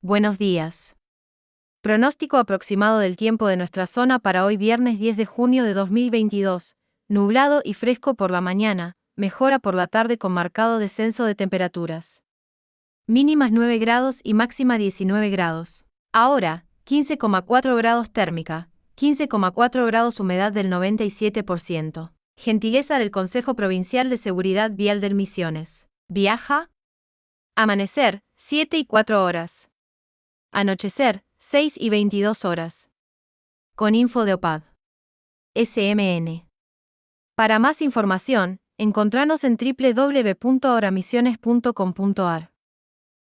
Buenos días. Pronóstico aproximado del tiempo de nuestra zona para hoy viernes 10 de junio de 2022. Nublado y fresco por la mañana, mejora por la tarde con marcado descenso de temperaturas. Mínimas 9 grados y máxima 19 grados. Ahora, 15,4 grados térmica, 15,4 grados humedad del 97%. Gentileza del Consejo Provincial de Seguridad Vial del Misiones. Viaja. Amanecer, 7 y 4 horas. Anochecer, 6 y 22 horas. Con info de OPAD. SMN. Para más información, encontranos en www.oramisiones.com.ar.